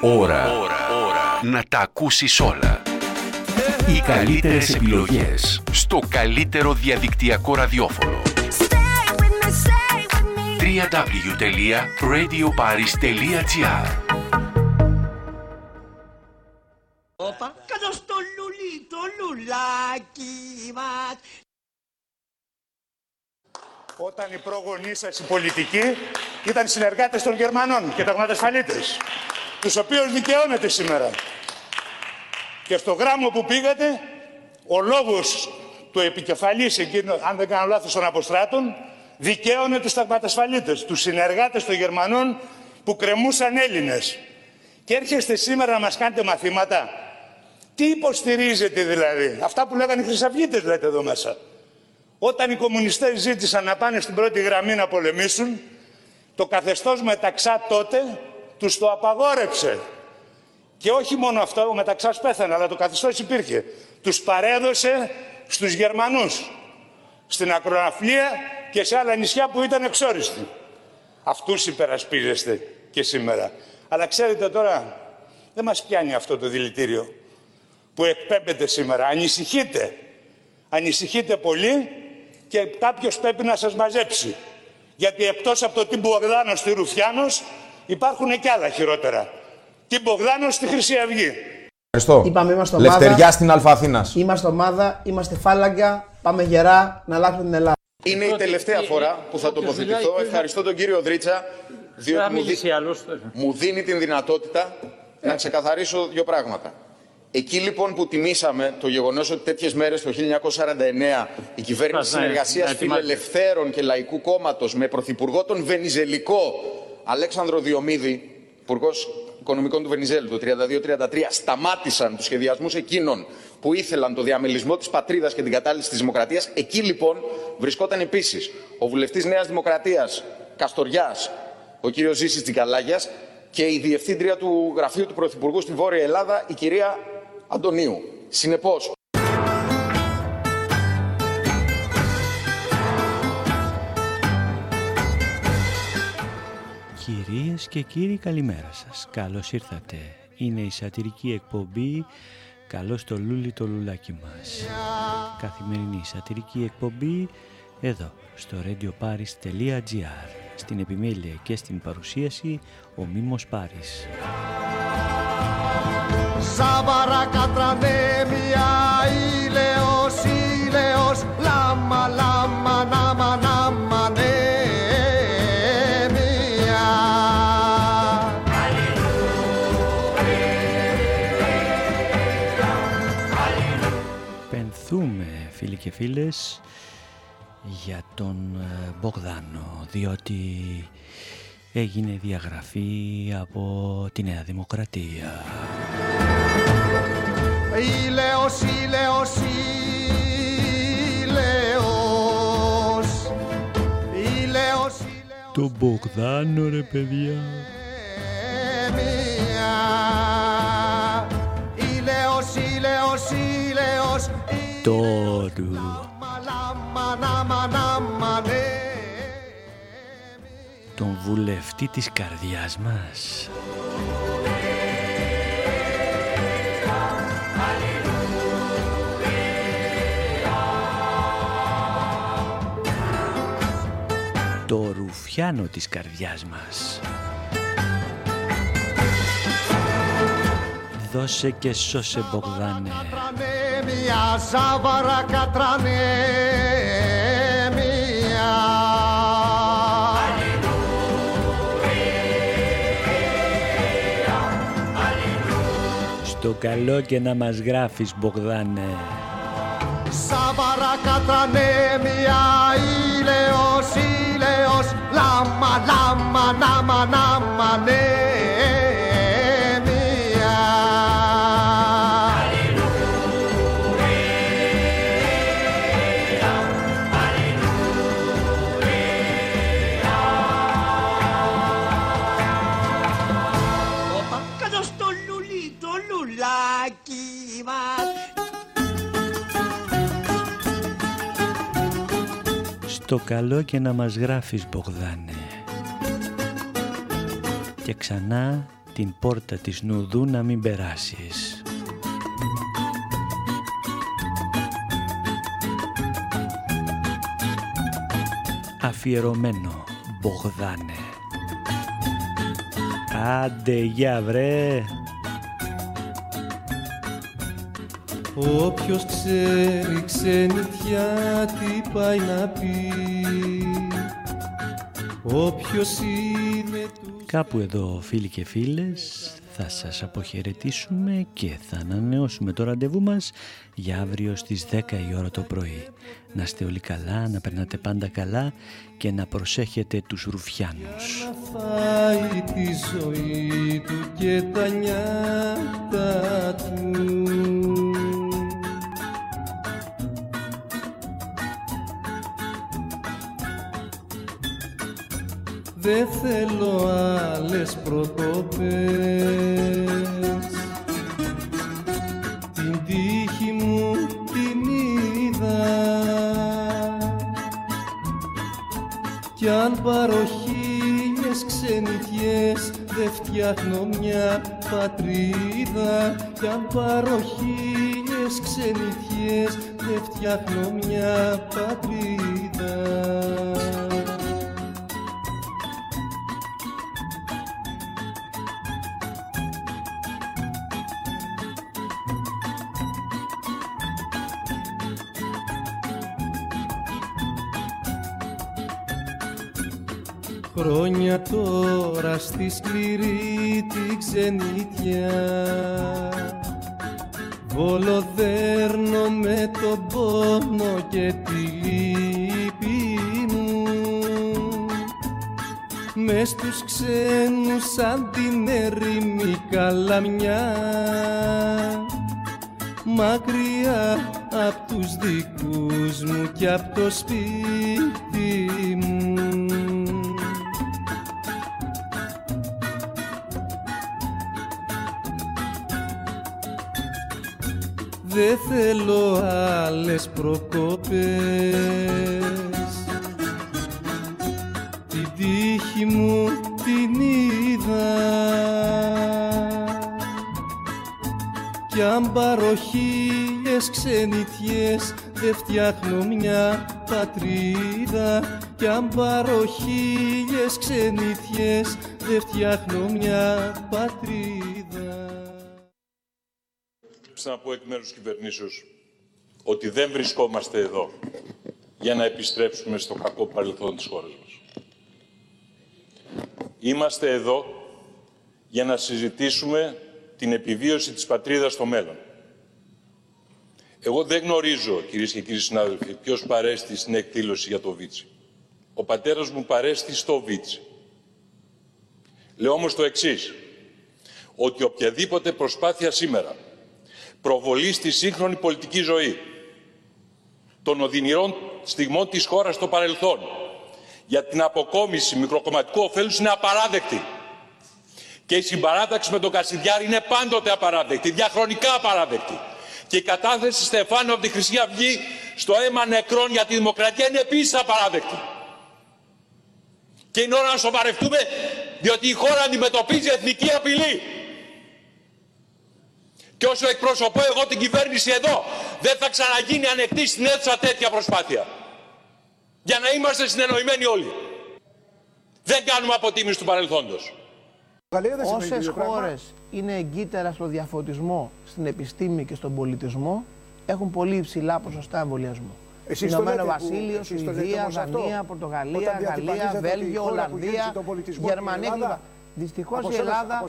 Ώρα. Ώρα. Να τα ακούσεις όλα. Οι καλύτερες επιλογές στο καλύτερο διαδικτυακό ραδιόφωνο. www.radioparis.gr Όπα, κάτω στο λουλί, το λουλάκι μας. Όταν οι πρόγονοί σας οι πολιτικοί ήταν συνεργάτες των Γερμανών και ταγματασφαλίτες, τους οποίους δικαιώνεται σήμερα. Και στο γράμμο που πήγατε, ο λόγος του επικεφαλής εκείνο, αν δεν κάνω λάθος, των αποστράτων, δικαίωνε τους ταγματασφαλίτες, τους συνεργάτες των Γερμανών που κρεμούσαν Έλληνες. Και έρχεστε σήμερα να μας κάνετε μαθήματα. Τι υποστηρίζετε δηλαδή. Αυτά που λέγανε οι χρυσαυγίτες λέτε εδώ μέσα. Όταν οι κομμουνιστές ζήτησαν να πάνε στην πρώτη γραμμή να πολεμήσουν, το καθεστώς Μεταξά τότε τους το απαγόρεψε. Και όχι μόνο αυτό, ο Μεταξάς πέθανε, αλλά το καθεστώς υπήρχε. Τους παρέδωσε στους Γερμανούς, στην Ακροναφλία και σε άλλα νησιά που ήταν εξόριστοι. Αυτούς υπερασπίζεστε και σήμερα. Αλλά ξέρετε τώρα, δεν μας πιάνει αυτό το δηλητήριο που εκπέμπεται σήμερα. Ανησυχείτε. Ανησυχείτε πολύ και κάποιος πρέπει να σας μαζέψει. Γιατί εκτός από το τι Μπογδάνος στη Ρουφιάνος υπάρχουν και άλλα χειρότερα. Τι Μπογδάνος στη Χρυσή Αυγή. Ευχαριστώ. Είπαμε, είμαστε Λευτεριά ομάδα. στην Αλφα Είμαστε ομάδα, είμαστε φάλαγγα, πάμε γερά να αλλάξουμε την Ελλάδα. Είναι η τελευταία φορά που θα τοποθετηθώ. Ευχαριστώ τον κύριο Δρίτσα, διότι μου, δι- μου δίνει την δυνατότητα να ξεκαθαρίσω δύο πράγματα. Εκεί λοιπόν που τιμήσαμε το γεγονός ότι τέτοιες μέρες το 1949 η κυβέρνηση συνεργασίας φιλελευθέρων και λαϊκού κόμματος με πρωθυπουργό τον Βενιζελικό Αλέξανδρο Διομήδη, υπουργός οικονομικών του Βενιζέλου το 32-33, σταμάτησαν τους σχεδιασμούς εκείνων που ήθελαν το διαμελισμό της πατρίδας και την κατάλυση της δημοκρατίας. Εκεί λοιπόν βρισκόταν επίσης ο βουλευτής Νέας Δημοκρατίας Καστοριάς, ο κύριος Ζήσης Τζικαλάγια και η διευθύντρια του γραφείου του Πρωθυπουργού στη Βόρεια Ελλάδα, η κυρία Αντωνίου. Συνεπώς, Κυρίες και κύριοι καλημέρα σας. Καλώς ήρθατε. Είναι η σατυρική εκπομπή Καλώς το λούλι το λουλάκι μας. Καθημερινή σατυρική εκπομπή εδώ στο radioparis.gr Στην επιμέλεια και στην παρουσίαση ο Μίμος Πάρης. Σάβαρα κατρανέμια, και φίλες για τον ε, Μπογδάνο διότι έγινε διαγραφή από τη Νέα Δημοκρατία. Ήλαιος, ήλαιος, ήλαιος, ήλαιος, Το Μπογδάνο ρε παιδιά. Τόρου. λάμα, νάμα, νάμα, ναι. Τον βουλευτή της καρδιάς μας. Το ρουφιάνο της καρδιάς μας. Δώσε και σώσε Μπογδάνε. Κατρανέμια, σάβαρα κατρανέμια. Στο καλό και να μας γράφεις Μπογδάνε. Σάβαρα κατρανέμια, ήλαιος, ήλαιος, λάμα, λάμα, νάμα, νάμα, νέμια. Στο καλό και να μας γράφεις Μπογδάνε. Και ξανά την πόρτα της Νουδού να μην περάσεις. Αφιερωμένο Μπογδάνε. Άντε για βρε! Όποιος ξέρει ξενιτιά τι πάει να πει Όποιος είναι του... Κάπου εδώ φίλοι και φίλες θα σας αποχαιρετήσουμε και θα ανανεώσουμε το ραντεβού μας για αύριο στις 10 η ώρα το πρωί. Να είστε όλοι καλά, να περνάτε πάντα καλά και να προσέχετε τους ρουφιάνους. Να φάει τη ζωή του και τα νιάτα του Δεν θέλω άλλες προκοπές Την τύχη μου την είδα. Κι αν πάρω χίλιες ξενιτιές Δε φτιάχνω μια πατρίδα. Κι αν πάρω χίλιες ξενιτιές Δε φτιάχνω μια πατρίδα Χρόνια τώρα στη σκληρή τη ξενιτιά. Βολοδέρνω με τον πόνο και τη λύπη μου. Μες στους ξένους σαν την ερήμη καλαμιά. Μακριά απ' τους δικούς μου και απ' το σπίτι μου Δε θέλω άλλες προκοπές Την τύχη μου την είδα. Κι αν πάρω χίλιες ξενιτιές Δε φτιάχνω μια πατρίδα. Κι αν πάρω χίλιες ξενιτιές Δε φτιάχνω μια πατρίδα να πω εκ μέρους κυβερνήσεως ότι δεν βρισκόμαστε εδώ για να επιστρέψουμε στο κακό παρελθόν της χώρας μας. Είμαστε εδώ για να συζητήσουμε την επιβίωση της πατρίδας στο μέλλον. Εγώ δεν γνωρίζω, κυρίες και κύριοι συνάδελφοι, ποιος παρέστη στην εκδήλωση για το Βίτσι. Ο πατέρας μου παρέστη στο Βίτσι. Λέω όμως το εξής, ότι οποιαδήποτε προσπάθεια σήμερα προβολή στη σύγχρονη πολιτική ζωή των οδυνηρών στιγμών της χώρας στο παρελθόν για την αποκόμιση μικροκομματικού ωφέλους είναι απαράδεκτη. Και η συμπαράταξη με τον Κασιδιάρη είναι πάντοτε απαράδεκτη, διαχρονικά απαράδεκτη. Και η κατάθεση Στεφάνου από τη Χρυσή Αυγή στο αίμα νεκρών για τη δημοκρατία είναι επίσης απαράδεκτη. Και είναι ώρα να σοβαρευτούμε διότι η χώρα αντιμετωπίζει εθνική απειλή. Και όσο εκπροσωπώ εγώ την κυβέρνηση εδώ, δεν θα ξαναγίνει ανεκτή στην αίθουσα τέτοια προσπάθεια. Για να είμαστε συνεννοημένοι όλοι. Δεν κάνουμε αποτίμηση του παρελθόντος. Όσες χώρες είναι εγκύτερα στο διαφωτισμό, στην επιστήμη και στον πολιτισμό, έχουν πολύ υψηλά ποσοστά εμβολιασμού. Ηνωμένο Βασίλειο, Σουηδία, Δανία, Πορτογαλία, Γαλλία, Βέλγιο, Ολλανδία, Γερμανία. Δυστυχώς η, Ελλάδα,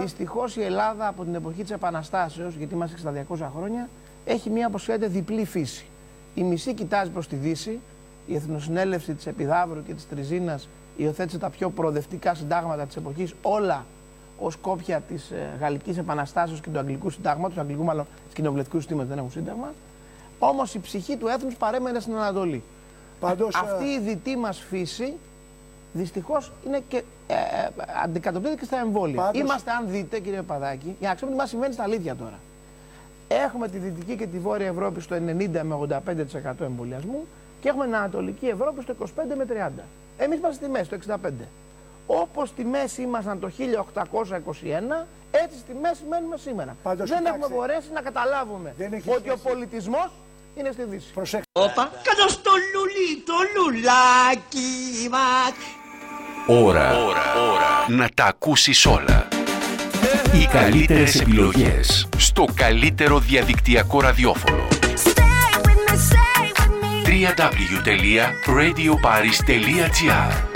δυστυχώς η Ελλάδα από την εποχή της Επαναστάσεως, γιατί είμαστε στα 200 χρόνια, έχει μια όπως διπλή φύση. Η μισή κοιτάζει προς τη Δύση, η Εθνοσυνέλευση της Επιδαύρου και της Τριζίνας υιοθέτησε τα πιο προοδευτικά συντάγματα της εποχής, όλα ως κόπια της ε, Γαλλικής Επαναστάσεως και του Αγγλικού Συντάγματος, του Αγγλικού μάλλον της κοινοβουλευτικού συστήματος δεν έχουν σύνταγμα. Όμως η ψυχή του έθνους παρέμενε στην Ανατολή. Πάντως, Αυτή η δυτή μας φύση δυστυχώς είναι και ε, ε, αντικατοπτρίζεται και στα εμβόλια. Πάντως... Είμαστε, αν δείτε, κύριε Παδάκη, για να ξέρουμε τι μας συμβαίνει στα αλήθεια τώρα. Έχουμε τη Δυτική και τη Βόρεια Ευρώπη στο 90 με 85% εμβολιασμού και έχουμε την Ανατολική Ευρώπη στο 25 με 30. Εμείς είμαστε στη μέση, στο 65. Όπως στη μέση ήμασταν το 1821, έτσι στη μέση μένουμε σήμερα. Πάντως, δεν κοιτάξτε, έχουμε μπορέσει να καταλάβουμε ότι σχέση. ο πολιτισμός είναι στη Δύση. Προσέξτε. Όπα, κάτω στο λουλί, το λουλάκι μας. Ώρα, να τα ακούσεις όλα. Οι καλύτερες επιλογές στο καλύτερο διαδικτυακό ραδιόφωνο. www.radioparis.gr